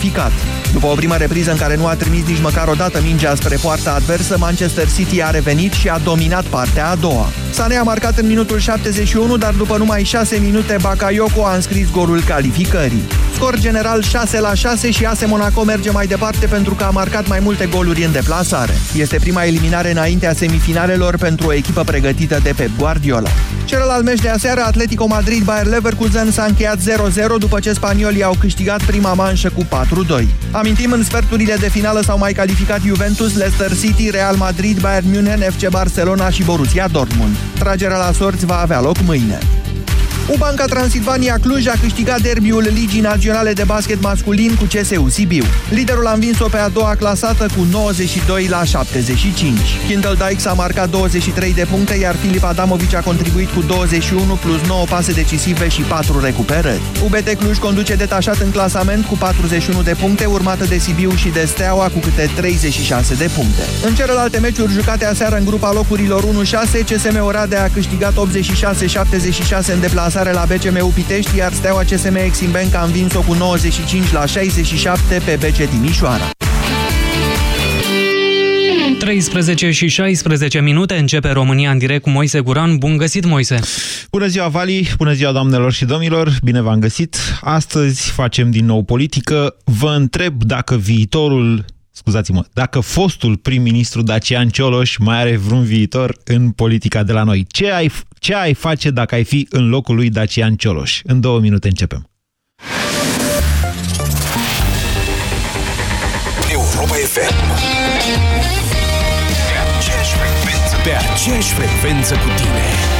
calificat. După o primă repriză în care nu a trimis nici măcar o dată mingea spre poarta adversă, Manchester City a revenit și a dominat partea a doua. Sané a marcat în minutul 71, dar după numai 6 minute Bakayoko a înscris golul calificării. Scor general 6 la 6 și AS Monaco merge mai departe pentru că a marcat mai multe goluri în deplasare. Este prima eliminare înaintea semifinalelor pentru o echipă pregătită de Pep Guardiola. Celălalt meci de aseară, Atletico Madrid-Bayer Leverkusen s-a încheiat 0-0 după ce spaniolii au câștigat prima manșă cu 4-2. Amintim, în sferturile de finală s-au mai calificat Juventus, Leicester City, Real Madrid, Bayern München, FC Barcelona și Borussia Dortmund. Tragerea la sorți va avea loc mâine. Ubanca Transilvania Cluj a câștigat derbiul Ligii Naționale de Basket Masculin cu CSU Sibiu. Liderul a învins-o pe a doua clasată cu 92 la 75. Kindle Dykes a marcat 23 de puncte, iar Filip Adamovici a contribuit cu 21 plus 9 pase decisive și 4 recuperări. UBT Cluj conduce detașat în clasament cu 41 de puncte, urmată de Sibiu și de Steaua cu câte 36 de puncte. În celelalte meciuri jucate aseară în grupa locurilor 1-6, CSM Oradea a câștigat 86-76 în deplasare deplasare la BCMU Pitești, iar Steaua CSM Exim Bank a învins-o cu 95 la 67 pe BC Timișoara. 13 și 16 minute începe România în direct cu Moise Guran. Bun găsit, Moise! Bună ziua, Vali! Bună ziua, doamnelor și domnilor! Bine v-am găsit! Astăzi facem din nou politică. Vă întreb dacă viitorul scuzați-mă, dacă fostul prim-ministru Dacian Cioloș mai are vreun viitor în politica de la noi. Ce ai, ce ai face dacă ai fi în locul lui Dacian Cioloș? În două minute începem. Europa FM Pe aceeași frecvență cu tine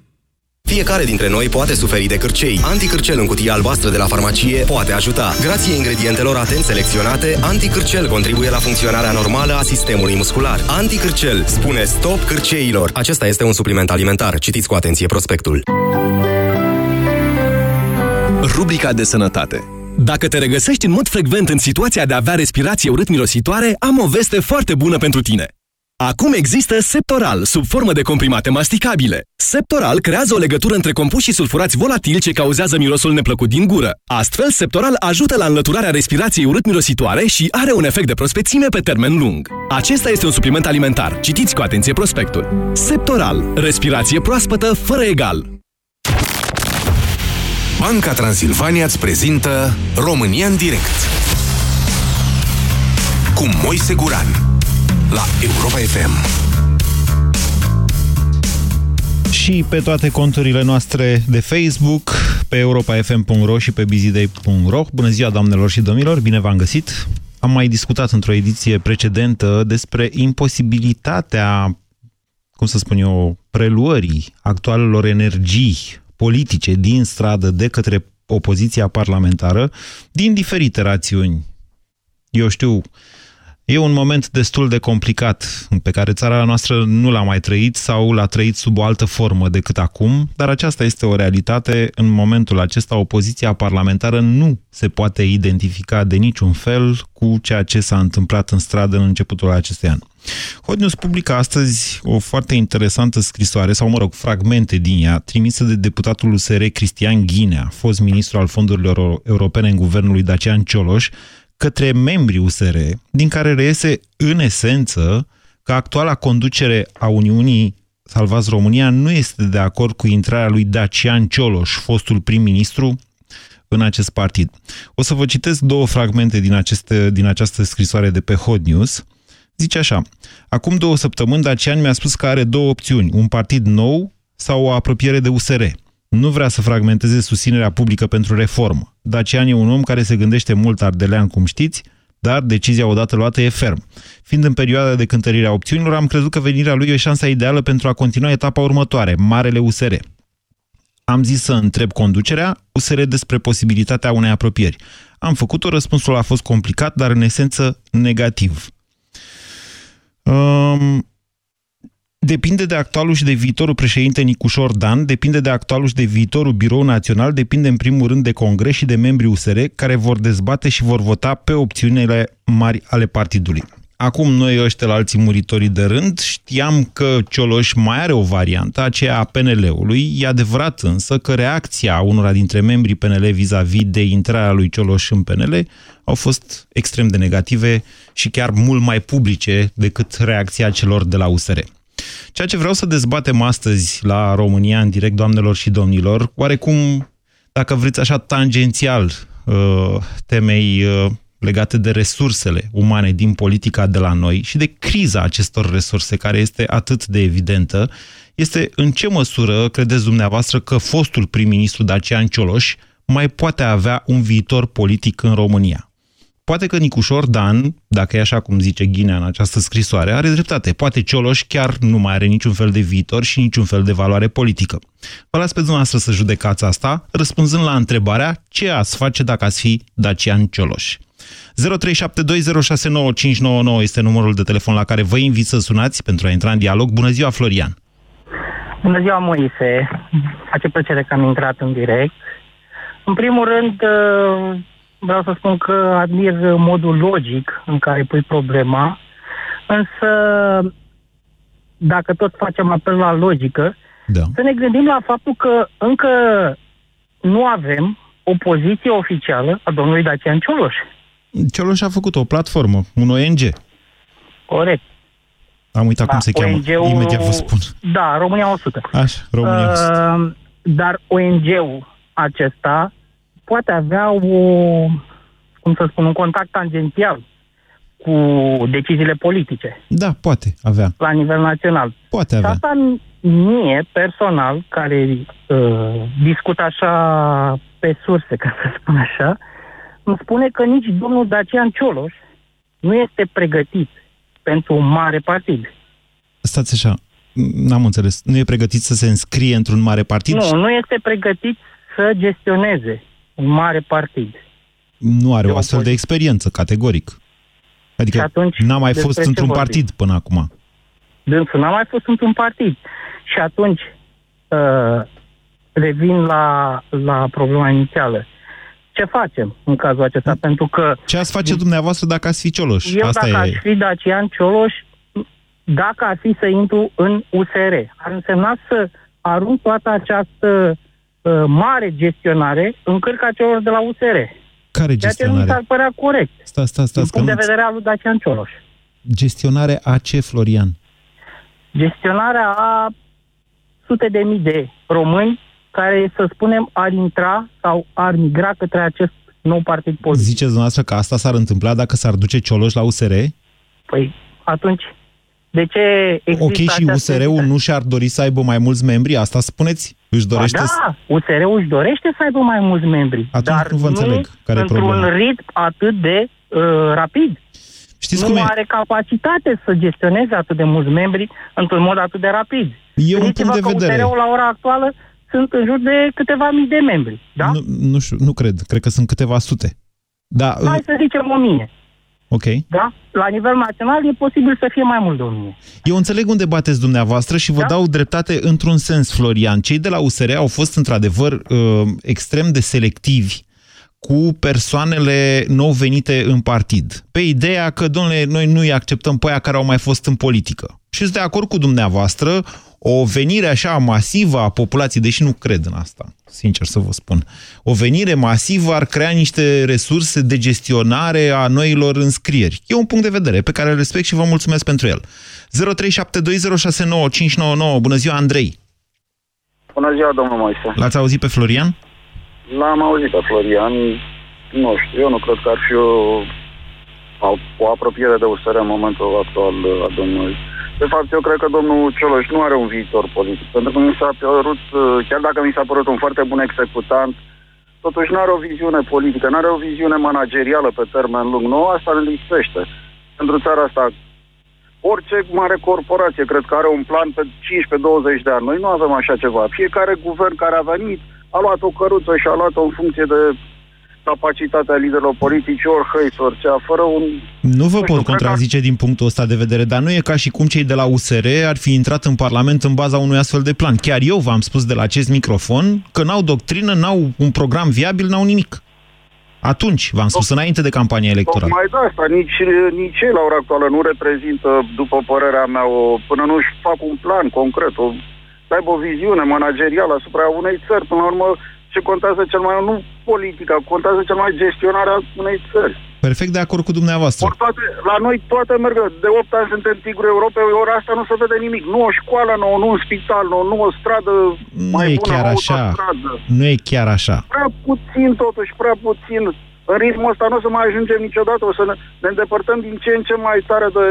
Fiecare dintre noi poate suferi de cârcei. Anticârcel în cutie albastră de la farmacie poate ajuta. Grație ingredientelor atent selecționate, anticârcel contribuie la funcționarea normală a sistemului muscular. Anticârcel spune stop cârceilor. Acesta este un supliment alimentar. Citiți cu atenție prospectul. Rubrica de sănătate dacă te regăsești în mod frecvent în situația de a avea respirație urât-mirositoare, am o veste foarte bună pentru tine. Acum există Septoral, sub formă de comprimate masticabile. Septoral creează o legătură între compuși sulfurați volatili ce cauzează mirosul neplăcut din gură. Astfel, Septoral ajută la înlăturarea respirației urât-mirositoare și are un efect de prospețime pe termen lung. Acesta este un supliment alimentar. Citiți cu atenție prospectul. Septoral. Respirație proaspătă fără egal. Banca Transilvania îți prezintă România în direct cu Moise Guran la Europa FM. Și pe toate conturile noastre de Facebook, pe europafm.ro și pe bizidei.ro. Bună ziua, doamnelor și domnilor, bine v-am găsit! Am mai discutat într-o ediție precedentă despre imposibilitatea, cum să spun eu, preluării actualelor energii politice din stradă de către opoziția parlamentară din diferite rațiuni. Eu știu, E un moment destul de complicat pe care țara noastră nu l-a mai trăit sau l-a trăit sub o altă formă decât acum, dar aceasta este o realitate. În momentul acesta, opoziția parlamentară nu se poate identifica de niciun fel cu ceea ce s-a întâmplat în stradă în începutul acestui an. Hot News publică astăzi o foarte interesantă scrisoare, sau mă rog, fragmente din ea, trimisă de deputatul USR Cristian Ghinea, fost ministru al fondurilor europene în guvernul lui Dacian Cioloș, către membrii USR, din care reiese în esență că actuala conducere a Uniunii Salvați România nu este de acord cu intrarea lui Dacian Cioloș, fostul prim-ministru, în acest partid. O să vă citesc două fragmente din, aceste, din această scrisoare de pe Hot News. Zice așa, acum două săptămâni Dacian mi-a spus că are două opțiuni, un partid nou sau o apropiere de USR nu vrea să fragmenteze susținerea publică pentru reformă. Dacian e un om care se gândește mult ardelean, cum știți, dar decizia odată luată e ferm. Fiind în perioada de cântărire a opțiunilor, am crezut că venirea lui e șansa ideală pentru a continua etapa următoare, Marele USR. Am zis să întreb conducerea USR despre posibilitatea unei apropieri. Am făcut-o, răspunsul a fost complicat, dar în esență negativ. Um, Depinde de actualul și de viitorul președinte Nicușor Dan, depinde de actualul și de viitorul Birou Național, depinde în primul rând de congres și de membrii USR care vor dezbate și vor vota pe opțiunile mari ale partidului. Acum noi ăștia la alții muritorii de rând știam că Cioloș mai are o variantă, aceea a PNL-ului. E adevărat însă că reacția unora dintre membrii PNL vis-a-vis -vis de intrarea lui Cioloș în PNL au fost extrem de negative și chiar mult mai publice decât reacția celor de la USR. Ceea ce vreau să dezbatem astăzi la România în direct, doamnelor și domnilor, oarecum, dacă vreți așa, tangențial uh, temei uh, legate de resursele umane din politica de la noi și de criza acestor resurse, care este atât de evidentă, este în ce măsură credeți dumneavoastră că fostul prim-ministru Dacian Cioloș mai poate avea un viitor politic în România? Poate că Nicușor Dan, dacă e așa cum zice Ghinea în această scrisoare, are dreptate. Poate Cioloș chiar nu mai are niciun fel de viitor și niciun fel de valoare politică. Vă las pe dumneavoastră să judecați asta, răspunzând la întrebarea ce ați face dacă ați fi Dacian Cioloș. 0372069599 este numărul de telefon la care vă invit să sunați pentru a intra în dialog. Bună ziua, Florian! Bună ziua, Moise! Face plăcere că am intrat în direct. În primul rând, vreau să spun că admir modul logic în care pui problema, însă dacă tot facem apel la logică, da. să ne gândim la faptul că încă nu avem o poziție oficială a domnului Dacian Cioloș. Cioloș a făcut o platformă, un ONG. Corect. Am uitat da, cum se cheamă. Imediat vă spun. Da, România 100. Așa, România 100. Uh, dar ONG-ul acesta poate avea o, cum să spun, un contact tangențial cu deciziile politice. Da, poate avea. La nivel național. Poate avea. Și asta mie, personal, care uh, discut așa pe surse, ca să spun așa, îmi spune că nici domnul Dacian Cioloș nu este pregătit pentru un mare partid. Stați așa, n-am înțeles. Nu e pregătit să se înscrie într-un mare partid? Nu, nu este pregătit să gestioneze un mare partid. Nu are o astfel de experiență, categoric. Adică n-a mai fost într-un vorbim. partid până acum. Dânsul n-a mai fost într-un partid. Și atunci uh, revin la, la problema inițială. Ce facem în cazul acesta? Pentru că... Ce ați face dumneavoastră dacă ați fi Cioloș? Eu Asta dacă e... aș fi Dacian Cioloș, dacă ar fi să intru în USR, ar însemna să arunc toată această uh, mare gestionare în cârca celor de la USR. Care gestionare? Ceea ce nu s-ar părea corect. Sta, sta, sta, din punct de vedere al lui Dacian Cioloș. Gestionare a ce, Florian? Gestionarea a sute de mii de români care, să spunem, ar intra sau ar migra către acest nou partid politic. Ziceți dumneavoastră că asta s-ar întâmpla dacă s-ar duce Cioloș la USR? Păi, atunci de ce există Ok, și USR-ul nu și-ar dori să aibă mai mulți membri? Asta spuneți? Își dorește ba da, USR-ul își dorește să aibă mai mulți membri. Atunci dar nu vă înțeleg. Care într-un ritm atât de uh, rapid. Știți nu cum e? are capacitate să gestioneze atât de mulți membri într-un mod atât de rapid. E un punct de vedere. USR-ul la ora actuală sunt în jur de câteva mii de membri, da? Nu, nu știu, nu cred. Cred că sunt câteva sute. Da, Hai să zicem o mie. Ok. Da? La nivel național e posibil să fie mai mult de 1000. Eu înțeleg unde bateți dumneavoastră și vă da? dau dreptate într-un sens, Florian. Cei de la USR au fost într-adevăr uh, extrem de selectivi cu persoanele nou venite în partid. Pe ideea că, domnule, noi nu îi acceptăm pe aia care au mai fost în politică. Și sunt de acord cu dumneavoastră, o venire așa masivă a populației, deși nu cred în asta, sincer să vă spun, o venire masivă ar crea niște resurse de gestionare a noilor înscrieri. E un punct de vedere pe care îl respect și vă mulțumesc pentru el. 0372069599. Bună ziua, Andrei! Bună ziua, domnul Moise. L-ați auzit pe Florian? L-am auzit pe Florian. Nu știu, eu nu cred că ar fi o, o apropiere de USR în momentul actual a domnului. De fapt, eu cred că domnul Cioloș nu are un viitor politic, pentru că mi s-a părut, chiar dacă mi s-a părut un foarte bun executant, totuși nu are o viziune politică, nu are o viziune managerială pe termen lung. Nu, asta îl lipsește. Pentru țara asta, orice mare corporație cred că are un plan pe 15-20 de ani. Noi nu avem așa ceva. Fiecare guvern care a venit a luat o căruță și a luat-o în funcție de capacitatea liderilor politici, ori hăiți, cea, fără un... Nu vă nu pot contrazice că... din punctul ăsta de vedere, dar nu e ca și cum cei de la USR ar fi intrat în Parlament în baza unui astfel de plan. Chiar eu v-am spus de la acest microfon că n-au doctrină, n-au un program viabil, n-au nimic. Atunci, v-am spus, înainte de campania electorală. Mai de asta, nici, nici ei la ora actuală nu reprezintă, după părerea mea, o, până nu-și fac un plan concret, o, să aibă o viziune managerială asupra unei țări. Până la urmă, ce contează cel mai mult, nu politica, contează cel mai gestionarea unei țări. Perfect de acord cu dumneavoastră. Or toate, la noi toate merg. De 8 ani suntem tigru Europei, ori asta nu se vede nimic. Nu o școală nouă, nu un spital nou, nu o stradă nu mai e bună, chiar așa. Nu e chiar așa. Prea puțin totuși, prea puțin. În ritmul ăsta nu o să mai ajungem niciodată. O să ne, ne îndepărtăm din ce în ce mai tare de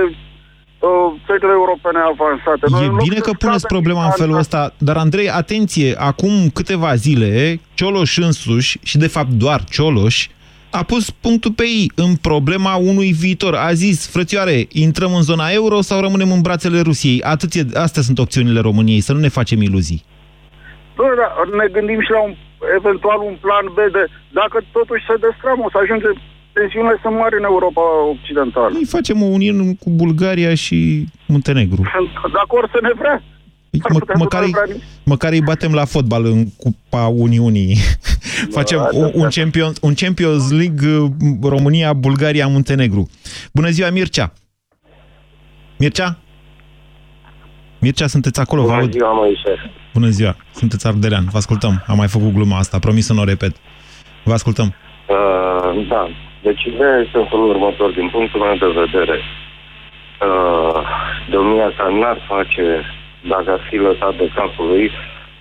țările europene avansate. Noi e bine că puneți problema în felul ăsta, dar Andrei, atenție, acum câteva zile, Cioloș însuși, și de fapt doar Cioloș, a pus punctul pe ei în problema unui viitor. A zis, frățioare, intrăm în zona euro sau rămânem în brațele Rusiei? Atât e, astea sunt opțiunile României, să nu ne facem iluzii. Bă, da, ne gândim și la un, eventual un plan B de, dacă totuși se destramă, o să ajungem tensiunile sunt mari în Europa Occidentală. Noi facem o uniune cu Bulgaria și Muntenegru. Sunt de acord să ne vrea. Mă, măcar, îi, măcar îi batem la fotbal în Cupa Uniunii. Facem da, un, un, Champions, un Champions League uh, România, Bulgaria, Muntenegru. Bună ziua, Mircea! Mircea? Mircea, sunteți acolo? Bună ziua, Moise. Bună ziua, sunteți ardelean. Vă ascultăm. Am mai făcut gluma asta, promis să nu o repet. Vă ascultăm. Uh, da, deci ideea este în felul următor. Din punctul meu de vedere, uh, domnia sa n-ar face, dacă ar fi lăsat de capul lui,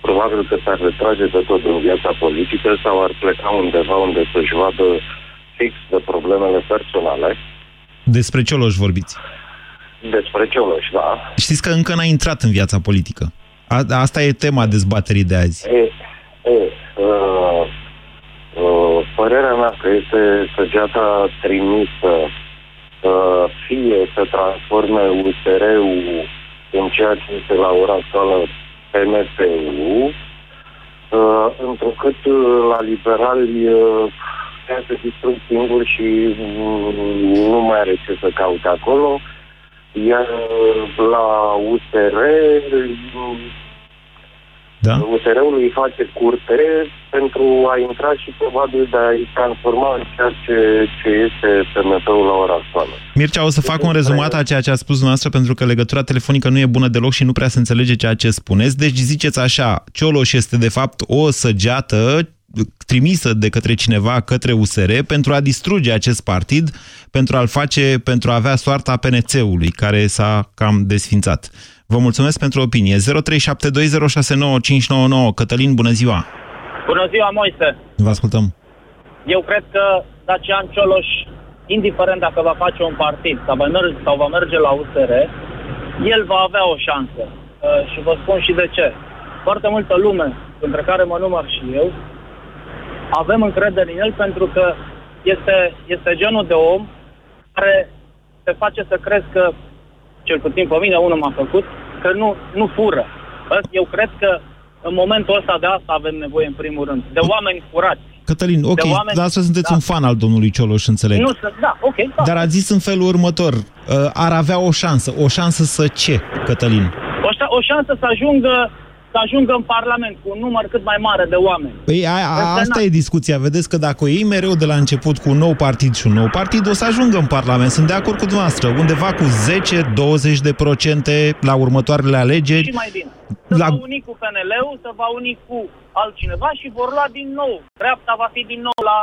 probabil că s-ar retrage de tot în viața politică sau ar pleca undeva unde să-și vadă fix de problemele personale. Despre Cioloș vorbiți? Despre Cioloș, da. Știți că încă n-a intrat în viața politică. A, asta e tema dezbaterii de azi. E, e, uh, Uh, părerea mea că este săgeata trimisă uh, fie să transforme USR-ul în ceea ce este la ora actuală PNP-ul, uh, întrucât la liberali se distrug singur și nu mai are ce să caute acolo, iar la USR da? USR-ul îi face curte pentru a intra și probabil de a-i transforma în ceea ce, ce este PMP-ul la ora actuală. Mircea, o să fac un rezumat a ceea ce a spus dumneavoastră, pentru că legătura telefonică nu e bună deloc și nu prea se înțelege ceea ce spuneți. Deci ziceți așa, Cioloș este de fapt o săgeată trimisă de către cineva către USR pentru a distruge acest partid, pentru a-l face, pentru a avea soarta PNC-ului, care s-a cam desfințat. Vă mulțumesc pentru opinie. 0372069599. Cătălin, bună ziua! Bună ziua, Moise! Vă ascultăm. Eu cred că Dacian Cioloș, indiferent dacă va face un partid sau va merge, sau va merge la USR, el va avea o șansă. Uh, și vă spun și de ce. Foarte multă lume, între care mă număr și eu, avem încredere în el pentru că este, este genul de om care te face să crezi că cel puțin pe mine unul m-a făcut, că nu, nu fură. Eu cred că în momentul ăsta de asta avem nevoie în primul rând, de oameni furați. Cătălin, ok, de oameni... dar asta sunteți da. un fan al domnului Cioloș, înțeleg. Nu, sunt- da, ok. Da. Dar ați zis în felul următor, uh, ar avea o șansă. O șansă să ce, Cătălin? O, șa- o șansă să ajungă, să ajungă în Parlament cu un număr cât mai mare de oameni. Păi a, a, În asta Senat. e discuția. Vedeți că dacă o iei mereu de la început cu un nou partid și un nou partid, o să ajungă în Parlament. Sunt de acord cu dumneavoastră. Undeva cu 10-20 de procente la următoarele alegeri. Și mai bine. Să La- va uni cu PNL-ul, să va uni cu altcineva și vor lua din nou. Dreapta va fi din nou la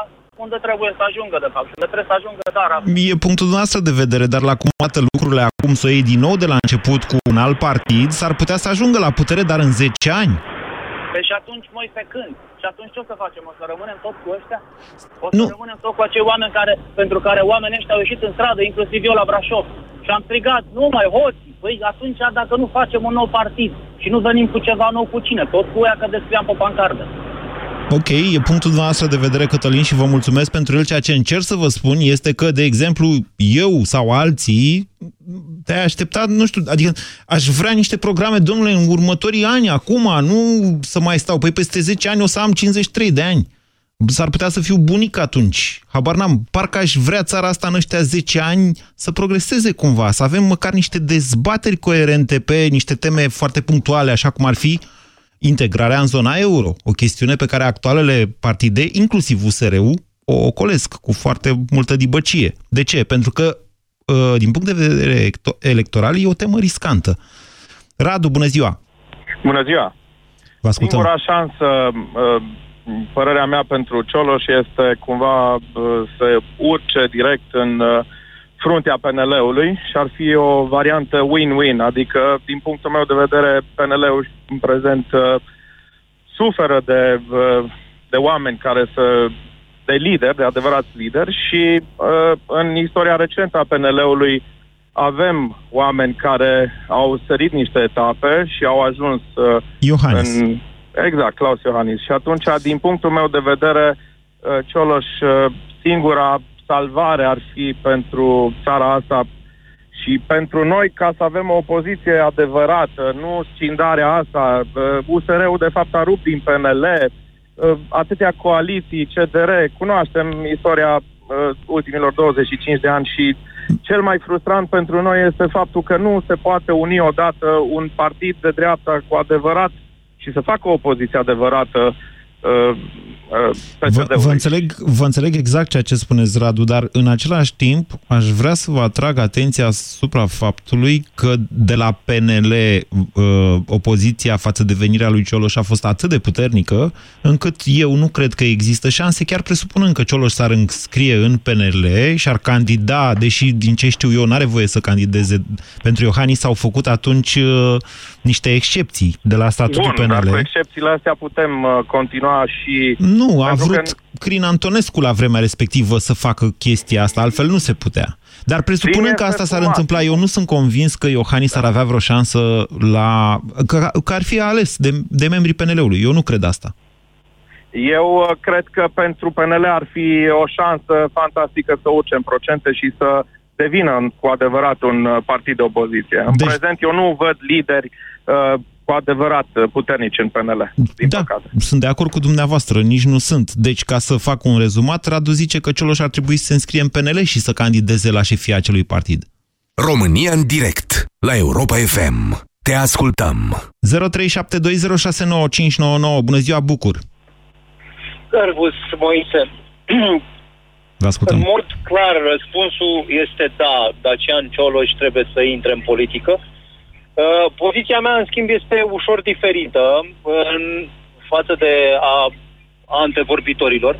unde trebuie să ajungă, de fapt. Și unde trebuie să ajungă, dar E punctul dumneavoastră de vedere, dar la cum arată lucrurile acum, să o iei din nou de la început cu un alt partid, s-ar putea să ajungă la putere, dar în 10 ani. Păi și atunci, noi pe când? Și atunci ce o să facem? O să rămânem tot cu ăștia? O să Nu. rămânem tot cu acei oameni care, pentru care oamenii ăștia au ieșit în stradă, inclusiv eu la Brașov. Și am strigat, nu mai hoți, păi atunci dacă nu facem un nou partid și nu venim cu ceva nou cu cine, tot cu ea că descriam pe pancardă. Ok, e punctul dumneavoastră de vedere, Cătălin, și vă mulțumesc pentru el. Ceea ce încerc să vă spun este că, de exemplu, eu sau alții te-ai așteptat, nu știu, adică aș vrea niște programe, domnule, în următorii ani, acum, nu să mai stau. Păi peste 10 ani o să am 53 de ani. S-ar putea să fiu bunic atunci. Habar n-am. Parcă aș vrea țara asta în ăștia 10 ani să progreseze cumva, să avem măcar niște dezbateri coerente pe niște teme foarte punctuale, așa cum ar fi integrarea în zona euro. O chestiune pe care actualele partide, inclusiv USR-ul, o ocolesc cu foarte multă dibăcie. De ce? Pentru că, uh, din punct de vedere electo- electoral, e o temă riscantă. Radu, bună ziua! Bună ziua! Vă ascultăm. Singura șansă, uh, părerea mea pentru Cioloș este cumva uh, să urce direct în uh, fruntea PNL-ului și ar fi o variantă win-win, adică, din punctul meu de vedere, PNL-ul în prezent uh, suferă de, uh, de oameni care să de lideri, de adevărați lideri și uh, în istoria recentă a PNL-ului avem oameni care au sărit niște etape și au ajuns uh, Iohannis. în... Exact, Claus Iohannis. Și atunci, din punctul meu de vedere, uh, Cioloș, uh, singura salvare ar fi pentru țara asta și pentru noi, ca să avem o opoziție adevărată, nu scindarea asta, uh, USR-ul de fapt a rupt din PNL, uh, atâtea coaliții, CDR, cunoaștem istoria uh, ultimilor 25 de ani și cel mai frustrant pentru noi este faptul că nu se poate uni odată un partid de dreapta cu adevărat și să facă o opoziție adevărată uh, uh, Vă, PSD-ului. vă, înțeleg, vă înțeleg exact ceea ce spuneți, Radu, dar în același timp aș vrea să vă atrag atenția asupra faptului că de la PNL uh, opoziția față de venirea lui Cioloș a fost atât de puternică, încât eu nu cred că există șanse, chiar presupunând că Cioloș s-ar înscrie în PNL și ar candida, deși din ce știu eu n-are voie să candideze pentru Iohannis, s-au făcut atunci uh, niște excepții de la statutul Bun, dar PNL. cu excepțiile astea putem uh, continua și... Nu, a Pentru vrut că- Crin Antonescu la vremea respectivă să facă chestia asta, altfel nu se putea. Dar presupunând Bine că asta s-ar perfumat. întâmpla, eu nu sunt convins că Iohannis ar avea vreo șansă la... că, că ar fi ales de, de membrii PNL-ului. Eu nu cred asta. Eu uh, cred că pentru PNL ar fi o șansă fantastică să urce în procente și să devină cu adevărat un uh, partid de opoziție. În Deci- prezent eu nu văd lideri uh, cu adevărat uh, puternici în PNL, din da, păcate. sunt de acord cu dumneavoastră, nici nu sunt. Deci, ca să fac un rezumat, Radu zice că Cioloș ar trebui să se înscrie în PNL și să candideze la șefia acelui partid. România în direct la Europa FM. Te ascultăm. 0372069599. Bună ziua, Bucur! Servus, Moise. Vă ascultăm. În mod clar, răspunsul este da, Dacian Cioloș trebuie să intre în politică. Uh, poziția mea, în schimb, este ușor diferită în față de a, a antevorbitorilor.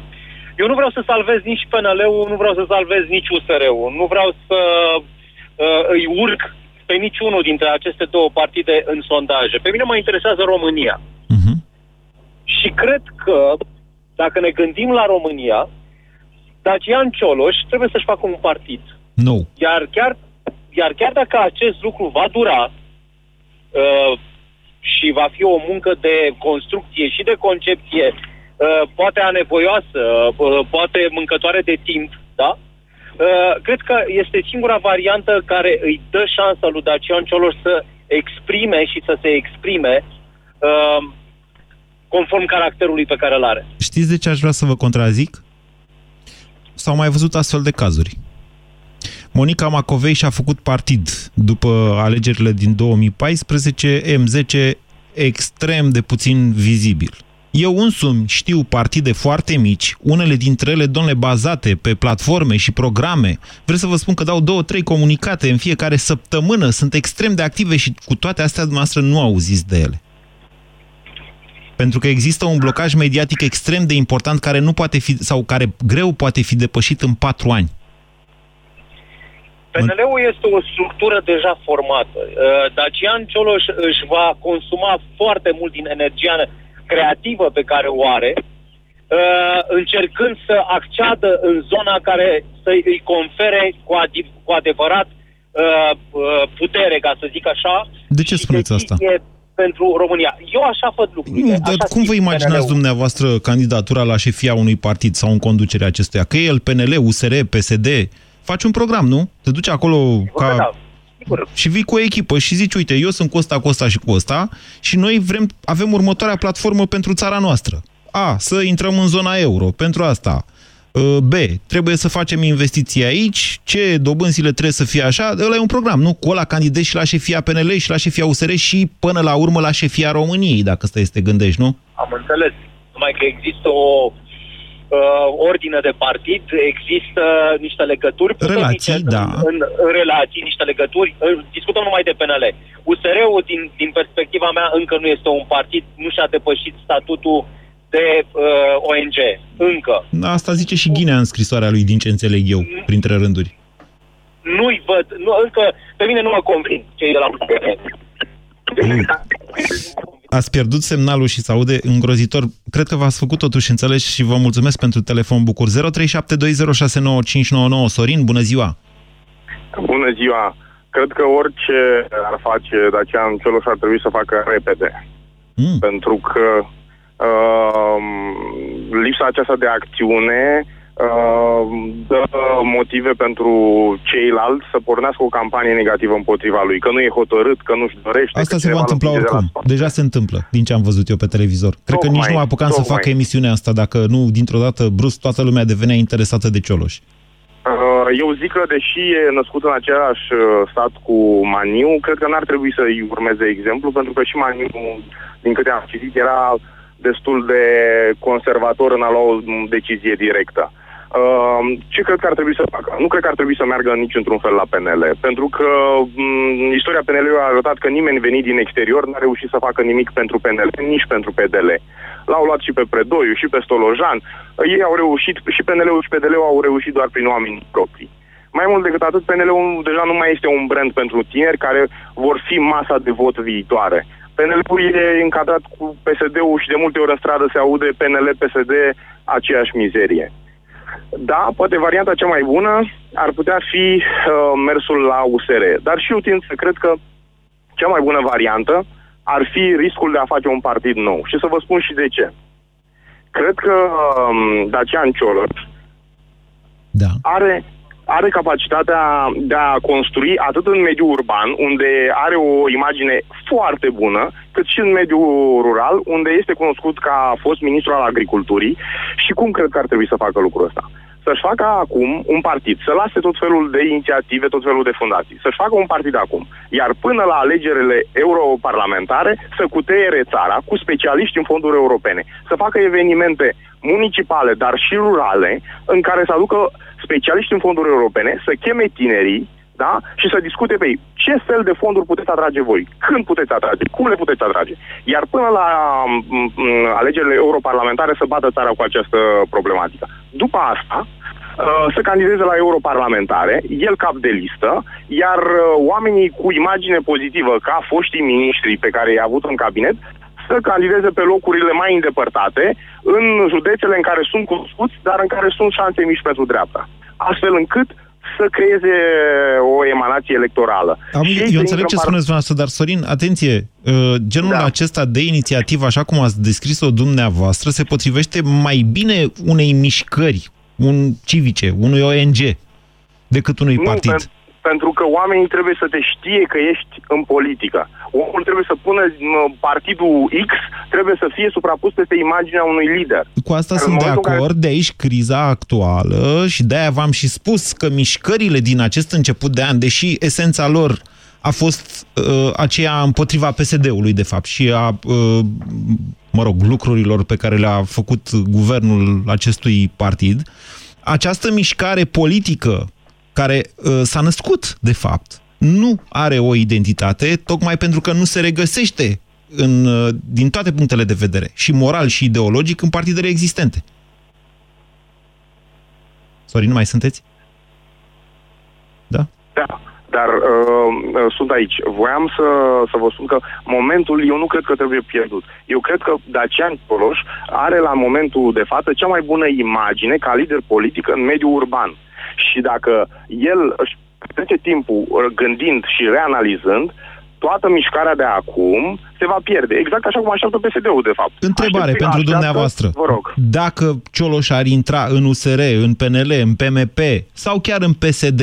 Eu nu vreau să salvez nici PNL-ul, nu vreau să salvez nici USR-ul, nu vreau să uh, îi urc pe niciunul dintre aceste două partide în sondaje. Pe mine mă interesează România. Și cred că, dacă ne gândim la România, Dacian Cioloș trebuie să-și facă un partid. Nu. Iar chiar, iar chiar dacă acest lucru va dura uh, și va fi o muncă de construcție și de concepție, uh, poate anevoioasă, uh, poate mâncătoare de timp, da? Uh, cred că este singura variantă care îi dă șansa lui Dacian Cioloș să exprime și să se exprime uh, conform caracterului pe care îl are. Știți de ce aș vrea să vă contrazic? S-au mai văzut astfel de cazuri. Monica Macovei și-a făcut partid după alegerile din 2014, M10 extrem de puțin vizibil. Eu însumi știu partide foarte mici, unele dintre ele, domnule, bazate pe platforme și programe. Vreau să vă spun că dau două, trei comunicate în fiecare săptămână, sunt extrem de active și cu toate astea dumneavoastră nu auziți de ele. Pentru că există un blocaj mediatic extrem de important care nu poate fi, sau care greu poate fi depășit în patru ani. PNL-ul este o structură deja formată. Uh, Dacian Cioloș își va consuma foarte mult din energia creativă pe care o are, uh, încercând să acceadă în zona care să îi confere cu, ad- cu adevărat uh, putere, ca să zic așa. De ce spuneți asta? pentru România. Eu așa văd lucrurile. Nu, dar așa cum vă imaginați PNL-ul. dumneavoastră candidatura la șefia unui partid sau în conducerea acestuia? Că e el PNL, USR, PSD, faci un program, nu? Te duci acolo ca... da, Și vii cu o echipă și zici, uite, eu sunt cu ăsta, cu ăsta și cu ăsta și noi vrem, avem următoarea platformă pentru țara noastră. A, să intrăm în zona euro, pentru asta. Uh, B, trebuie să facem investiții aici, ce dobânzile trebuie să fie așa, ăla e un program, nu? Cu ăla candidezi și la șefia PNL și la șefia USR și până la urmă la șefia României, dacă stai să te gândești, nu? Am înțeles. Numai că există o uh, ordine de partid, există niște legături puternice Relații, în, da. în, în relații, niște legături. Uh, Discutăm numai de PNL. USR-ul, din, din perspectiva mea, încă nu este un partid, nu și-a depășit statutul de uh, ONG. Încă. Asta zice și Ghinea în scrisoarea lui, din ce înțeleg eu, printre rânduri. Nu-i văd, nu, încă, pe mine nu mă convin cei de la USR. Ați pierdut semnalul și se aude îngrozitor. Cred că v-ați făcut totuși înțeles și vă mulțumesc pentru telefon bucur. 0372069599 Sorin, bună ziua! Bună ziua! Cred că orice ar face Dacian Cioloș ar trebui să facă repede. Mm. Pentru că uh, lipsa aceasta de acțiune uh, dă motive pentru ceilalți să pornească o campanie negativă împotriva lui. Că nu e hotărât, că nu-și dorește. Asta că se va cineva îl întâmpla împinge de la oricum. Deja se întâmplă, din ce am văzut eu pe televizor. Cred că nici Tocmai, nu mă apucam să tocmai. facă emisiunea asta dacă nu, dintr-o dată, brusc, toată lumea devenea interesată de Cioloș. Uh, Eu zic că, deși e născut în același uh, stat cu Maniu, cred că n-ar trebui să-i urmeze exemplu, pentru că și Maniu, din câte am citit, era destul de conservator în a lua o m, decizie directă. Uh, Ce cred că ar trebui să facă? Nu cred că ar trebui să meargă nici într-un fel la PNL, pentru că m, istoria PNL-ului a arătat că nimeni venit din exterior n-a reușit să facă nimic pentru PNL, nici pentru PDL. L-au luat și pe Predoiu, și pe Stolojan. Ei au reușit, și PNL-ul și PDL-ul au reușit doar prin oameni proprii. Mai mult decât atât, PNL-ul deja nu mai este un brand pentru tineri care vor fi masa de vot viitoare. PNL-ul e încadrat cu PSD-ul și de multe ori în stradă se aude PNL-PSD aceeași mizerie. Da, poate varianta cea mai bună ar putea fi uh, mersul la USR. Dar și eu tind să cred că cea mai bună variantă ar fi riscul de a face un partid nou. Și să vă spun și de ce. Cred că um, Dacian Cioloș da. are, are capacitatea de a construi atât în mediul urban, unde are o imagine foarte bună, cât și în mediul rural, unde este cunoscut ca a fost ministru al agriculturii. Și cum cred că ar trebui să facă lucrul ăsta să-și facă acum un partid, să lase tot felul de inițiative, tot felul de fundații, să-și facă un partid acum. Iar până la alegerile europarlamentare să cuteiere țara cu specialiști în fonduri europene, să facă evenimente municipale, dar și rurale, în care să aducă specialiști în fonduri europene, să cheme tinerii, da? Și să discute pe ei ce fel de fonduri puteți atrage voi, când puteți atrage, cum le puteți atrage. Iar până la m, m, alegerile europarlamentare să bată țara cu această problematică. După asta, uh, să candideze la europarlamentare, el cap de listă, iar uh, oamenii cu imagine pozitivă, ca foștii miniștri pe care i-a avut în cabinet, să candideze pe locurile mai îndepărtate, în județele în care sunt cunoscuți, dar în care sunt șanse mici pentru dreapta. Astfel încât să creeze o emanație electorală. Am, Și eu să înțeleg intră ce în par- spuneți dumneavoastră, dar Sorin, atenție, uh, genul da. acesta de inițiativă, așa cum ați descris-o dumneavoastră, se potrivește mai bine unei mișcări un civice, unui ONG, decât unui Nu, partid. pen- pentru că oamenii trebuie să te știe că ești în politică. Omul trebuie să pună m, partidul X trebuie să fie suprapus peste imaginea unui lider. Cu asta În sunt de momentul în acord, de aici criza actuală și de-aia v-am și spus că mișcările din acest început de an, deși esența lor a fost uh, aceea împotriva PSD-ului, de fapt, și a, uh, mă rog, lucrurilor pe care le-a făcut guvernul acestui partid, această mișcare politică care uh, s-a născut, de fapt, nu are o identitate, tocmai pentru că nu se regăsește în, uh, din toate punctele de vedere, și moral și ideologic, în partidele existente. Sorin, nu mai sunteți? Da? Da, dar uh, uh, sunt aici. Voiam să, să vă spun că momentul eu nu cred că trebuie pierdut. Eu cred că Dacian Coloș are la momentul de față cea mai bună imagine ca lider politic în mediul urban. Și dacă el își trece timpul uh, gândind și reanalizând, toată mișcarea de acum se va pierde. Exact așa cum așteaptă PSD-ul, de fapt. Întrebare Aștept- pentru așteaptă- dumneavoastră. Vă rog. Dacă Cioloș ar intra în USR, în PNL, în PMP sau chiar în PSD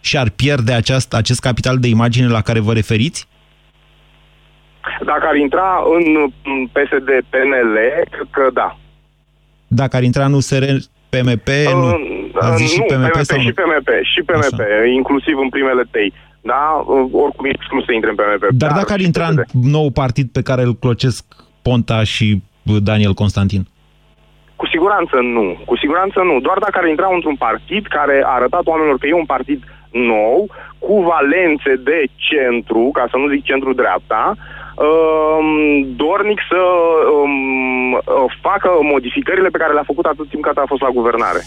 și ar pierde aceast, acest capital de imagine la care vă referiți? Dacă ar intra în în PSD, PNL, cred că da. Dacă ar intra în USR, PMP, nu. Ați zis și nu, PMP, PMP sau nu? și PMP, și PMP, inclusiv în primele tei. Da? Oricum e exclus să intre în PMP. Dar dacă ar intra în nou partid pe care îl clocesc Ponta și Daniel Constantin? Cu siguranță nu. Cu siguranță nu. Doar dacă ar intra într-un partid care a arătat oamenilor că e un partid nou, cu valențe de centru, ca să nu zic centru-dreapta, um, dornic să um, uh, facă modificările pe care le-a făcut atât timp cât a fost la guvernare.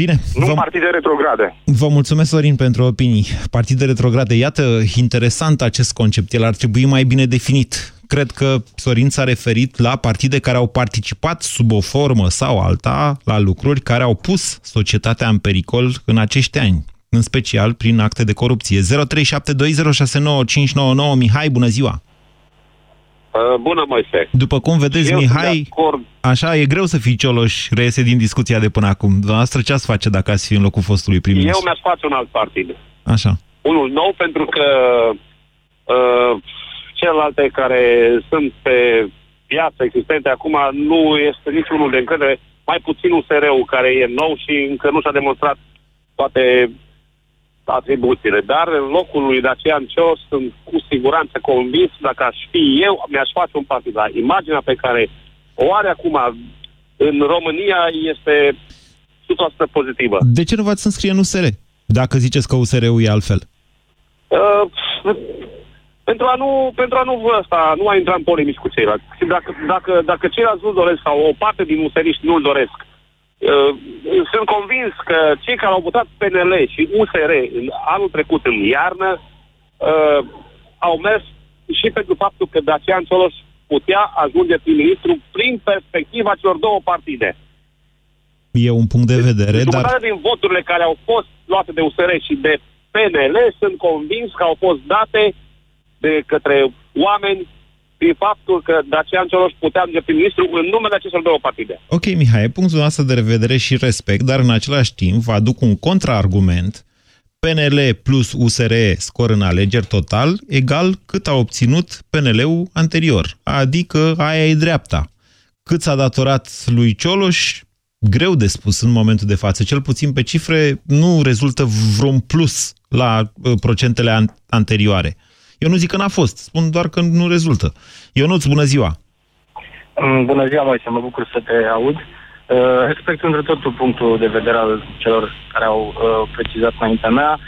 Bine. Nu vă, partide retrograde. vă mulțumesc, Sorin, pentru opinii. Partide retrograde. Iată, interesant acest concept. El ar trebui mai bine definit. Cred că Sorin s-a referit la partide care au participat sub o formă sau alta la lucruri care au pus societatea în pericol în acești ani, în special prin acte de corupție. 0372069599 Mihai, bună ziua! Uh, Bună, Moise. După cum vedeți, Eu sunt de Mihai, acord. așa e greu să fii Cioloș, reiese din discuția de până acum. Dumneavoastră ce ați face dacă ați fi în locul fostului Eu prim-ministru? mi-aș face un alt partid. Așa. Unul nou, pentru că uh, celelalte care sunt pe piață existente acum nu este niciunul de încredere, mai puțin USR-ul care e nou și încă nu și-a demonstrat toate atribuțiile. Dar în locul lui Dacian Cios sunt cu siguranță convins, dacă aș fi eu, mi-aș face un partid. Dar imaginea pe care o are acum în România este 100% pozitivă. De ce nu v-ați înscrie în USR? Dacă ziceți că USR-ul e altfel. Uh, pentru a nu, pentru a nu ăsta, nu a intra în polemici cu ceilalți. Și Dacă, dacă, dacă ceilalți nu doresc sau o parte din useriști nu-l doresc, uh, sunt convins că cei care au votat PNL și USR în anul trecut în iarnă uh, au mers și pentru faptul că Dacian Cioloș putea ajunge prim-ministru prin perspectiva celor două partide. E un punct de vedere, dar Jumătate din voturile care au fost luate de USR și de PNL sunt convins că au fost date de către oameni prin faptul că Dacian Cioloș putea ajunge prim-ministru în numele acestor două partide. Ok, Mihai, punctul nostru de vedere și respect, dar în același timp vă aduc un contraargument. PNL plus USR scor în alegeri total egal cât a obținut PNL-ul anterior, adică aia e dreapta. Cât s-a datorat lui Cioloș, greu de spus în momentul de față. Cel puțin pe cifre nu rezultă vreun plus la uh, procentele an- anterioare. Eu nu zic că n-a fost, spun doar că nu rezultă. Ionuț, bună ziua! Mm, Bună ziua, Moise, mă bucur să te aud. Uh, Respect într totul punctul de vedere al celor care au uh, precizat înaintea mea.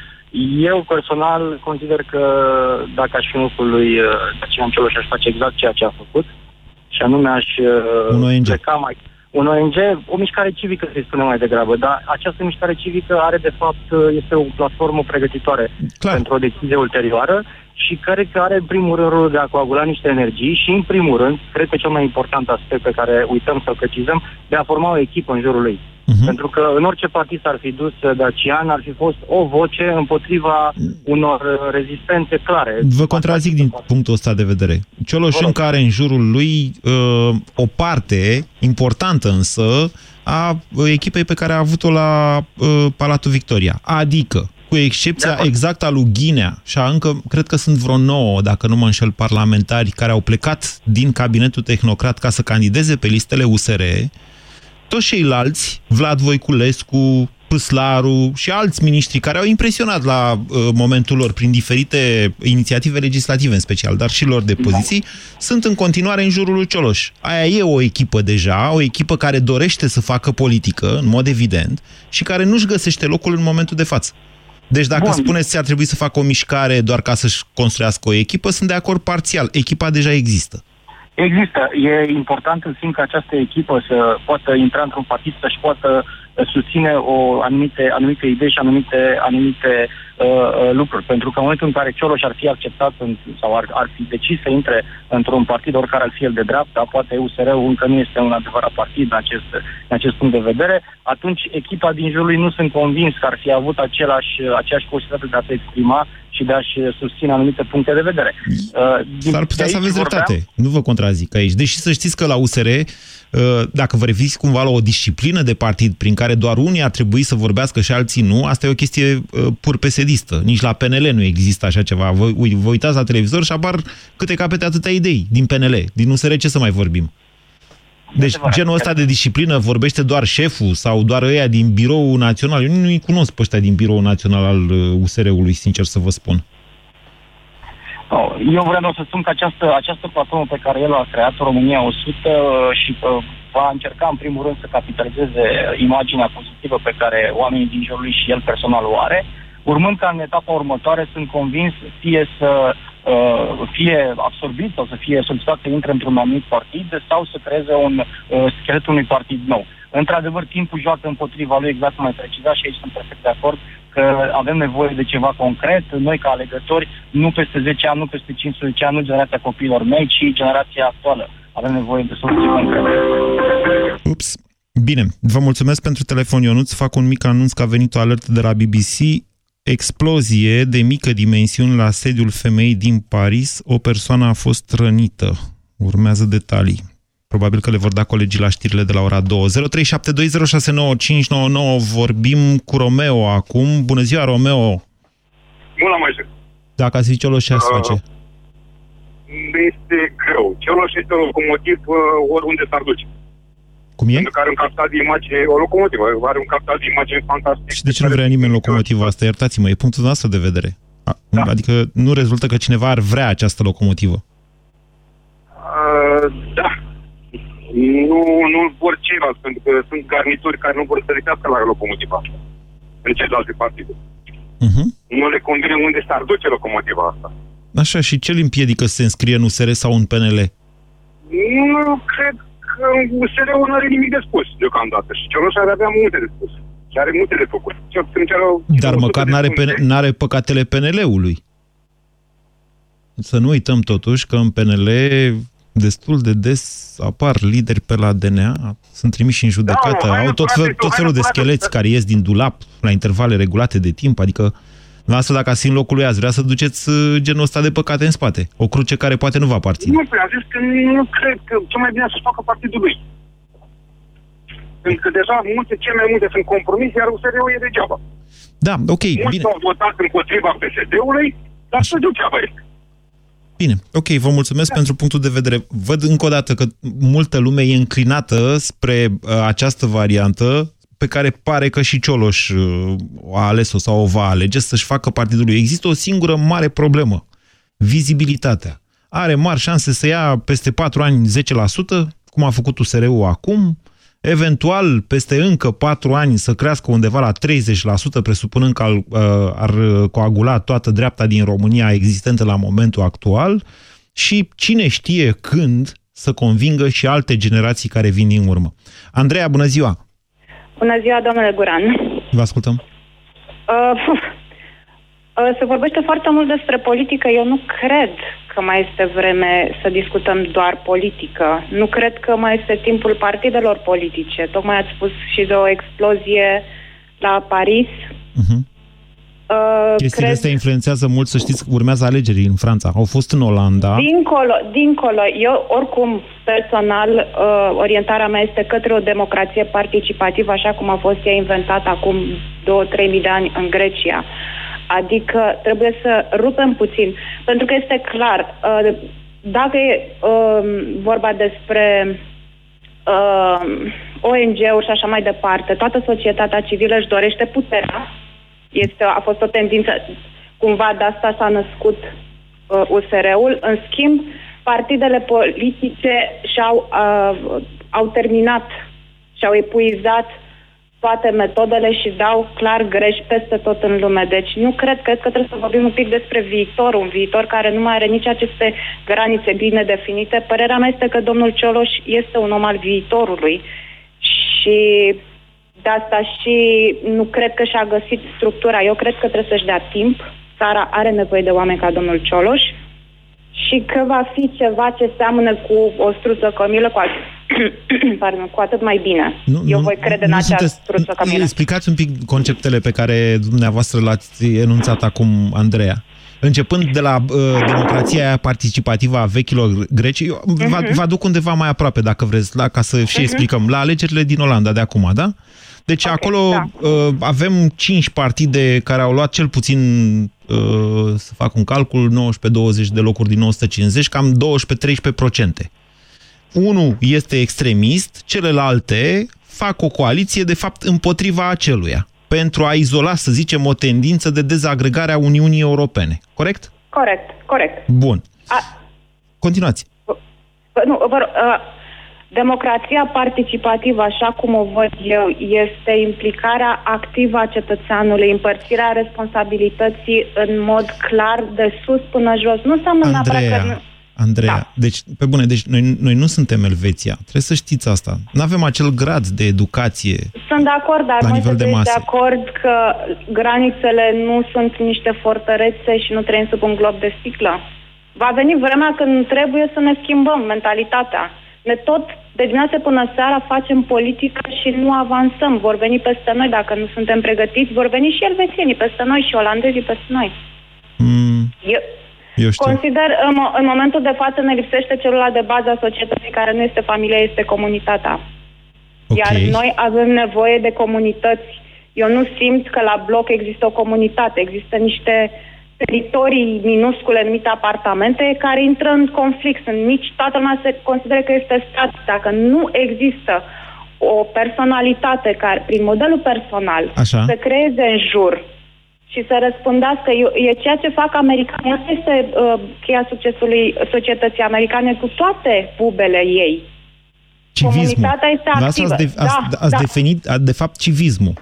Eu personal consider că dacă aș fi în locul lui uh, Dacian Cioloș aș face exact ceea ce a făcut și anume aș uh, Un ONG. pleca mai... Un ONG, o mișcare civică, să-i spunem mai degrabă, dar această mișcare civică are, de fapt, uh, este o platformă pregătitoare Clar. pentru o decizie ulterioară și care că are, în primul rând, rolul de a coagula niște energii și, în primul rând, cred că cel mai important aspect pe care uităm să-l precizăm, de a forma o echipă în jurul lui. Mhm. Pentru că în orice partid s-ar fi dus uh, Dacian, ar fi fost o voce împotriva unor uh, rezistențe clare. Vă contrazic din punctul ăsta de vedere. Cioloș încă are în jurul lui uh, o parte importantă însă a uh, echipei pe care a avut-o la uh, Palatul Victoria. Adică, cu excepția exact a lui Ghinea și a încă, cred că sunt vreo nouă, dacă nu mă înșel, parlamentari care au plecat din cabinetul tehnocrat ca să candideze pe listele USR, toți ceilalți, Vlad Voiculescu, Păslaru și alți miniștri care au impresionat la uh, momentul lor prin diferite inițiative legislative în special, dar și lor de poziții, da. sunt în continuare în jurul lui Cioloș. Aia e o echipă deja, o echipă care dorește să facă politică, în mod evident, și care nu-și găsește locul în momentul de față. Deci dacă Bun. spuneți că ar trebui să facă o mișcare doar ca să-și construiască o echipă, sunt de acord parțial. Echipa deja există. Există. E important în simț ca această echipă să poată intra într-un partid, să-și poată susține o anumite, anumite idei și anumite, anumite uh, uh, lucruri. Pentru că în momentul în care Cioloș ar fi acceptat în, sau ar, ar fi decis să intre într-un partid, oricare ar fi el de dreapta, poate USR-ul încă nu este un adevărat partid în acest, în acest punct de vedere, atunci echipa din jurul lui nu sunt convins că ar fi avut același, aceeași posibilitate de a se exprima și de a-și susține anumite puncte de vedere. Uh, S-ar putea să aveți dreptate. Vorbeam... Nu vă contrazic aici. Deși să știți că la USR Uh, dacă vă reviți cumva la o disciplină de partid prin care doar unii ar trebui să vorbească și alții nu, asta e o chestie uh, pur pesedistă. Nici la PNL nu există așa ceva. Vă, vă uitați la televizor și apar câte capete atâtea idei din PNL. Din USR ce să mai vorbim? Deci genul ăsta de disciplină vorbește doar șeful sau doar ăia din biroul național. Eu nu-i cunosc pe ăștia din biroul național al USR-ului, uh, sincer să vă spun. Eu vreau să spun că această, această platformă pe care el a creat, România 100, și uh, va încerca în primul rând să capitalizeze imaginea pozitivă pe care oamenii din jurul lui și el personal o are, urmând ca în etapa următoare sunt convins fie să uh, fie absorbit sau să fie solicitat să intre într-un anumit partid sau să creeze un uh, schelet unui partid nou. Într-adevăr, timpul joacă împotriva lui, exact cum ai precizat și aici sunt perfect de acord, că avem nevoie de ceva concret, noi ca alegători, nu peste 10 ani, nu peste 15 ani, nu generația copiilor mei, ci generația actuală. Avem nevoie de soluții concrete. Ups. Bine, vă mulțumesc pentru telefon, Ionuț. Fac un mic anunț că a venit o alertă de la BBC. Explozie de mică dimensiune la sediul femei din Paris. O persoană a fost rănită. Urmează detalii. Probabil că le vor da colegii la știrile de la ora 2. 0372069599. Vorbim cu Romeo acum. Bună ziua, Romeo! Bună, Moise! Dacă ați zice ce ați face? Este greu. Cioloș este un locomotiv uh, oriunde s-ar duce. Cum e? Pentru că are un captat de imagine, o locomotivă, are un captat de imagine fantastic. Și de ce nu vrea nimeni locomotiva asta? Iertați-mă, e punctul noastră de vedere. Da. Adică nu rezultă că cineva ar vrea această locomotivă. Uh, da, nu, nu vor ceilalți, pentru că sunt garnituri care nu vor să ridicească la locomotiva asta. În celelalte partide. Uh-huh. Nu le convine unde s-ar duce locomotiva asta. Așa, și ce îl împiedică să se înscrie în USR sau în PNL? Nu cred că USR-ul nu are nimic de spus deocamdată și Cioloș ar avea multe de spus. Și are multe de făcut. Dar măcar n-are, n-are păcatele PNL-ului. Să nu uităm totuși că în PNL destul de des apar lideri pe la DNA, sunt trimiși în judecată, da, au tot, fel, tot felul de scheleți care ies din dulap la intervale regulate de timp, adică la asta dacă ați în locul lui ați vrea să duceți uh, genul ăsta de păcate în spate. O cruce care poate nu va aparține. Nu, păi am zis că nu cred că cel mai bine să facă partidul lui. Pentru că deja multe, cel mai multe sunt compromis, iar USR-ul e degeaba. Da, ok, Mulți bine. au votat împotriva PSD-ului, dar să degeaba este. Bine, ok, vă mulțumesc da. pentru punctul de vedere. Văd încă o dată că multă lume e înclinată spre uh, această variantă pe care pare că și Cioloș uh, a ales-o sau o va alege să-și facă partidul lui. Există o singură mare problemă, vizibilitatea. Are mari șanse să ia peste 4 ani 10%, cum a făcut USR-ul acum, eventual peste încă 4 ani să crească undeva la 30%, presupunând că uh, ar coagula toată dreapta din România existentă la momentul actual și cine știe când să convingă și alte generații care vin din urmă. Andreea, bună ziua! Bună ziua, domnule Guran! Vă ascultăm! Uh, uh, se vorbește foarte mult despre politică. Eu nu cred că mai este vreme să discutăm doar politică. Nu cred că mai este timpul partidelor politice. Tocmai ați spus și de o explozie la Paris. Uh-huh. Uh, Chestiile cred... astea influențează mult, să știți, urmează alegerii în Franța. Au fost în Olanda. Dincolo, dincolo. Eu, oricum, personal, uh, orientarea mea este către o democrație participativă, așa cum a fost ea inventată acum 2-3 mii de ani în Grecia. Uh, Adică trebuie să rupem puțin. Pentru că este clar, uh, dacă e uh, vorba despre uh, ONG-uri și așa mai departe, toată societatea civilă își dorește puterea. Este, a fost o tendință, cumva de asta s-a născut uh, USR-ul. În schimb, partidele politice și-au uh, au terminat și-au epuizat toate metodele și dau clar greș peste tot în lume. Deci nu cred, cred că trebuie să vorbim un pic despre viitor, un viitor care nu mai are nici aceste granițe bine definite. Părerea mea este că domnul Cioloș este un om al viitorului și de asta și nu cred că și-a găsit structura. Eu cred că trebuie să-și dea timp. Țara are nevoie de oameni ca domnul Cioloș și că va fi ceva ce seamănă cu o struță cămilă, cu, at- pardon, cu atât mai bine. Nu, Eu nu, voi crede în nu acea sunteți- struță cămilă. Explicați un pic conceptele pe care dumneavoastră le-ați enunțat acum, Andreea. Începând de la uh, democrația aia participativă a vechilor greci, eu vă, Mhm. vă aduc undeva mai aproape, dacă vreți, la, ca să și Mhm. explicăm, la alegerile din Olanda de acum, da? Deci okay, acolo da. uh, avem cinci partide care au luat cel puțin, uh, să fac un calcul, 19-20 de locuri din 150, cam 12-13%. Unul este extremist, celelalte fac o coaliție, de fapt, împotriva aceluia, pentru a izola, să zicem, o tendință de dezagregare a Uniunii Europene. Corect? Corect, corect. Bun. A, Continuați. Bă, nu, vă, uh, democrația participativă, așa cum o văd eu, este implicarea activă a cetățeanului, împărțirea responsabilității în mod clar de sus până jos. Nu înseamnă neapărat că... Andreea, nu- Andreea, da. deci, pe bune, deci noi, noi nu suntem Elveția. Trebuie să știți asta. Nu avem acel grad de educație. Sunt de acord, dar La noi nivel de sunteți de masă. acord că granițele nu sunt niște fortărețe și nu trăim sub un glob de sticlă. Va veni vremea când trebuie să ne schimbăm mentalitatea. Ne tot de dimineață până seara facem politică și nu avansăm. Vor veni peste noi dacă nu suntem pregătiți, vor veni și elvețienii peste noi și olandezii peste noi. Mm, Eu, eu știu. Consider, în, mo- în momentul de față ne lipsește celula de bază a societății care nu este familia, este comunitatea. Ok. Iar noi avem nevoie de comunități. Eu nu simt că la bloc există o comunitate, există niște teritorii minuscule numite apartamente care intră în conflict. Sunt mici, toată lumea se consideră că este stat. Dacă nu există o personalitate care, prin modelul personal, Așa. să creeze în jur și să răspândească. E, e ceea ce fac americanii. Asta este uh, cheia succesului societății americane cu toate bubele ei. Civismul. Comunitatea este Asta activă. Ați, de, ați, Da, ați da. definit, a- de fapt, civismul.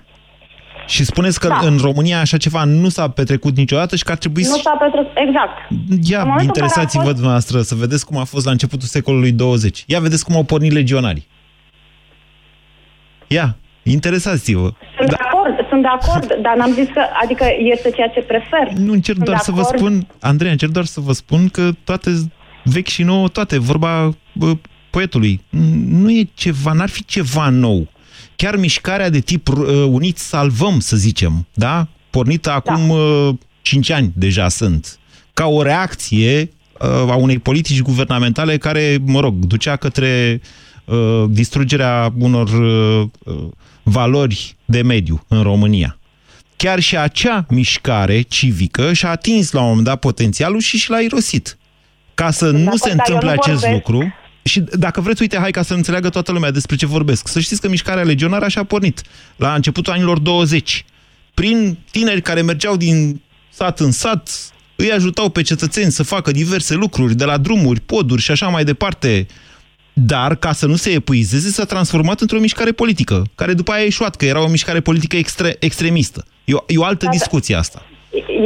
Și spuneți că Da. în România așa ceva nu s-a petrecut niciodată și că ar trebui Nu să... s-a petrecut. Exact. În Ia, momentul interesați-vă în care a fost- dumneavoastră să vedeți cum a fost la începutul secolului 20. Ia vedeți cum au pornit legionarii. Ia, interesați-vă. Sunt de acord, sunt de acord, dar n-am zis că, adică este ceea ce prefer. Nu încerc Sunt doar de să vă acord. spun, Andrei, încerc doar să vă spun că toate vechi și nouă, toate, vorba bă, poetului, nu e ceva, n-ar fi ceva nou. Chiar mișcarea de tip uh, unit salvăm, să zicem, da? Pornită acum uh, 5 ani deja sunt. Ca o reacție uh, a unei politici guvernamentale care, mă rog, ducea către uh, distrugerea unor uh, uh, valori de mediu în România chiar și acea mișcare civică și-a atins la un moment dat potențialul și și l-a irosit. Ca să nu acord, se dar eu întâmple nu acest vorbesc. lucru, și dacă vreți, uite, hai ca să înțeleagă toată lumea despre ce vorbesc. Să știți că mișcarea legionară așa a pornit la începutul anilor 20. Prin tineri care mergeau din sat în sat, îi ajutau pe cetățeni să facă diverse lucruri, de la drumuri, poduri și așa mai departe. Dar, ca să nu se epuizeze, s-a transformat într-o mișcare politică, care după aia a ieșuat, că era o mișcare politică extre- extremistă. E o, e o altă Da, da. discuție asta.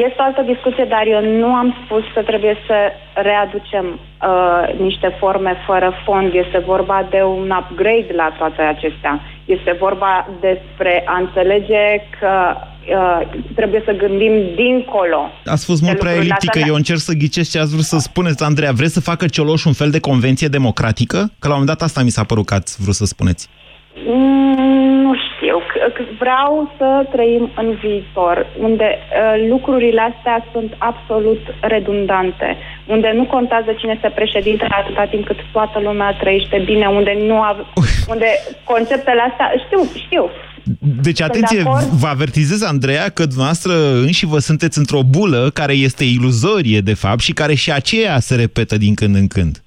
Este o altă discuție, dar eu nu am spus că trebuie să readucem uh, niște forme fără fond. Este vorba de un upgrade la toate acestea. Este vorba despre a înțelege că uh, trebuie să gândim dincolo. Ați fost de mult prea lucrurile eliptică, astea. eu încerc să ghicesc ce ați vrut să spuneți, Andreea. Vreți să facă Cioloș un fel de convenție democratică? Că la un moment dat asta mi s-a părut că ați vrut să spuneți. Mm, Nu știu. C- c- Vreau să trăim în viitor, unde uh, lucrurile astea sunt absolut redundante, unde nu contează cine este președinte atâta timp cât toată lumea trăiește bine, unde nu av- unde conceptele astea, știu, știu, Deci, atenție, de acord. vă avertizez, Andreea, că dumneavoastră înși vă sunteți într-o bulă care este iluzorie, de fapt, și care și aceea se repetă din când în când.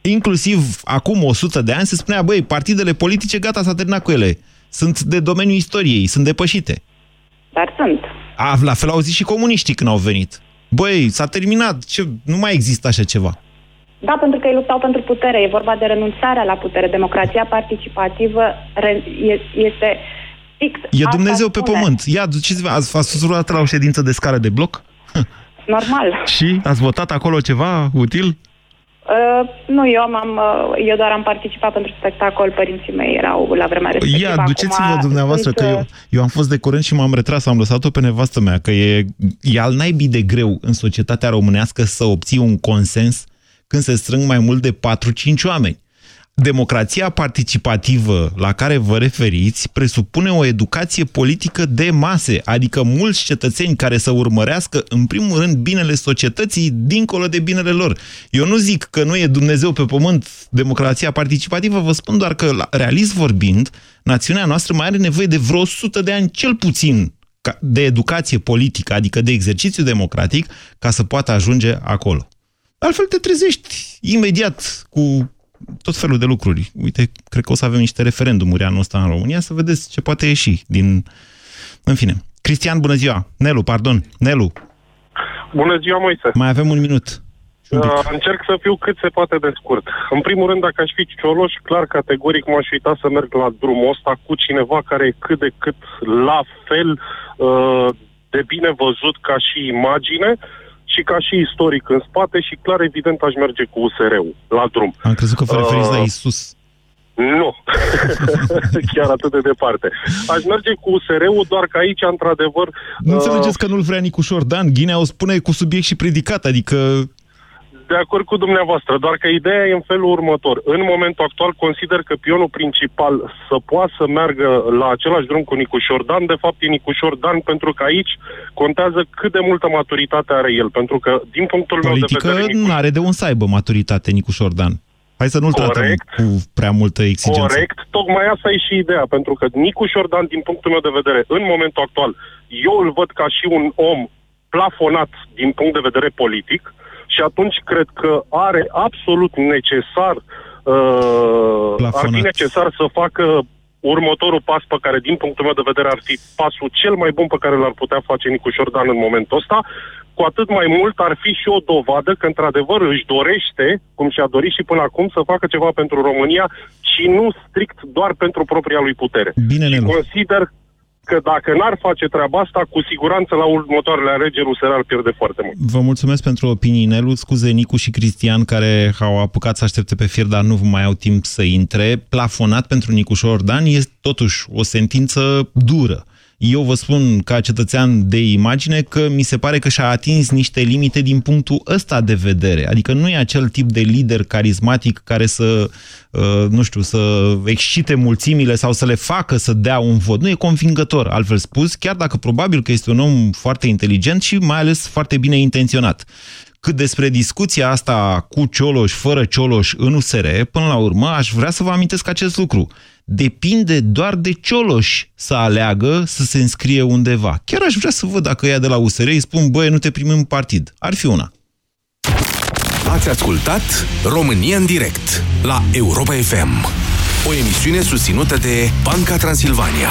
Inclusiv acum 100 de ani se spunea, băi, partidele politice, gata, s-a terminat cu ele. Sunt de domeniul istoriei, sunt depășite. Dar sunt. A, la fel au zis și comuniștii când au venit. Băi, s-a terminat, ce, nu mai există așa ceva. Da, pentru că ei luptau pentru putere. E vorba de renunțarea la putere. Democrația participativă re- e- este fix. E asta Dumnezeu pe spune. pământ. Ia, duceți-vă, ați, ați fost vreodată la o ședință de scară de bloc? Normal. Și ați votat acolo ceva util? Uh, nu, eu, am, uh, eu doar am participat pentru spectacol. Părinții mei erau la vremea respectivă. Ia, duceți-vă Acum dumneavoastră, sunt, că uh, eu, eu am fost de curând și m-am retras, am lăsat-o pe nevastă mea, că e, e al naibii de greu în societatea românească să obții un consens când se strâng mai mult de 4-5 oameni. Democrația participativă la care vă referiți presupune o educație politică de mase, adică mulți cetățeni care să urmărească în primul rând binele societății dincolo de binele lor. Eu nu zic că nu e Dumnezeu pe pământ democrația participativă, vă spun doar că, la- realist vorbind, națiunea noastră mai are nevoie de vreo 100 de ani cel puțin ca- de educație politică, adică de exercițiu democratic, ca să poată ajunge acolo. Altfel te trezești imediat cu tot felul de lucruri. Uite, cred că o să avem niște referendumuri anul ăsta în România, să vedeți ce poate ieși din... În fine. Cristian, bună ziua! Nelu, pardon, Nelu, Bună ziua, Moise. mai avem un minut. Uh, încerc să fiu cât se poate de scurt. În primul rând, dacă aș fi Cioloș, clar, categoric m-aș uita să merg la drumul ăsta cu cineva care e cât de cât la fel uh, de bine văzut ca și imagine și ca și istoric în spate și clar, evident, aș merge cu USR-ul la drum. Am crezut că vă referiți la Uh, Isus. Nu, chiar atât de departe. Aș merge cu USR-ul, doar că aici, într-adevăr... Nu uh, înțelegeți că nu-l vrea Nicușor Dan? Ghinea o spune cu subiect și predicat, adică... De acord cu dumneavoastră, doar că ideea e în felul următor. În momentul actual consider că pionul principal să poată să meargă la același drum cu Nicușor Dan, de fapt e Nicușor Dan, pentru că aici contează cât de multă maturitate are el. Pentru că, din punctul meu de Politică vedere, nu are de un să aibă maturitate Nicușor Dan. Hai să nu-l tratăm Corect. cu prea multă exigență. Corect, tocmai asta e și ideea, pentru că Nicu Șordan, din punctul meu de vedere, în momentul actual, eu îl văd ca și un om plafonat din punct de vedere politic și atunci cred că are absolut necesar uh, ar fi Plafonat. necesar să facă următorul pas pe care, din punctul meu de vedere, ar fi pasul cel mai bun pe care l-ar putea face Nicu Șordan în momentul ăsta, cu atât mai mult ar fi și o dovadă că, într-adevăr, își dorește, cum și-a dorit și până acum, să facă ceva pentru România și nu strict doar pentru propria lui putere. Bine, Nelu. Consider că dacă n-ar face treaba asta, cu siguranță la următoarele alegeri USR ar pierde foarte mult. Vă mulțumesc pentru opinii, Nelu. Scuze Nicu și Cristian care au apucat să aștepte pe fir, dar nu mai au timp să intre. Plafonat pentru Nicușor Dan este totuși o sentință dură. Eu vă spun ca cetățean de imagine că mi se pare că și-a atins niște limite din punctul ăsta de vedere. Adică nu e acel tip de lider carismatic care să, uh, nu știu, să excite mulțimile sau să le facă să dea un vot. Nu e convingător, altfel spus, chiar dacă probabil că este un om foarte inteligent și mai ales foarte bine intenționat. Cât despre discuția asta cu Cioloș, fără Cioloș în USR, până la urmă aș vrea să vă amintesc acest lucru. Depinde doar de Cioloș să aleagă să se înscrie undeva. Chiar aș vrea să văd dacă ea de la USR îi spun, băi, nu te primim în partid. Ar fi una. Ați ascultat România în direct la Europa FM. O emisiune susținută de Banca Transilvania.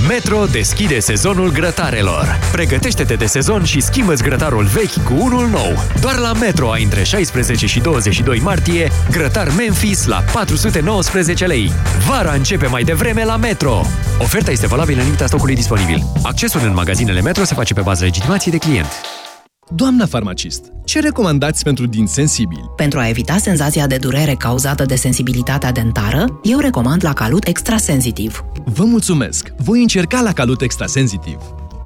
Metro deschide sezonul grătarelor. Pregătește-te de sezon și schimbă-ți grătarul vechi cu unul nou. Doar la Metro ai între 16 și 22 martie grătar Memphis la 419 lei. Vara începe mai devreme la Metro. Oferta este valabilă în limita stocului disponibil. Accesul în magazinele Metro se face pe bază legitimației de client. Doamna farmacist, ce recomandați pentru din sensibili? Pentru a evita senzația de durere cauzată de sensibilitatea dentară, eu recomand la Calut Extrasensitiv. Vă mulțumesc! Voi încerca la Calut Extrasensitiv.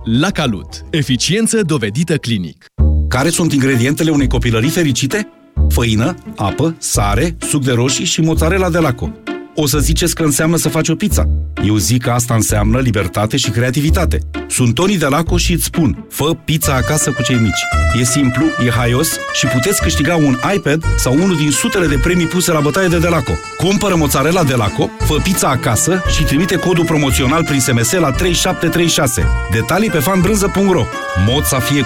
La Calut. Eficiență dovedită clinic. Care sunt ingredientele unei copilării fericite? Făină, apă, sare, suc de roșii și mozzarella de laco. O să ziceți că înseamnă să faci o pizza. Eu zic că asta înseamnă libertate și creativitate. Sunt Toni de Laco și îți spun, fă pizza acasă cu cei mici. E simplu, e haios și puteți câștiga un iPad sau unul din sutele de premii puse la bătaie de Delaco. Cumpără mozzarella Delaco, fă pizza acasă și trimite codul promoțional prin SMS la 3736. Detalii pe fanbrânză.ro Mod să fie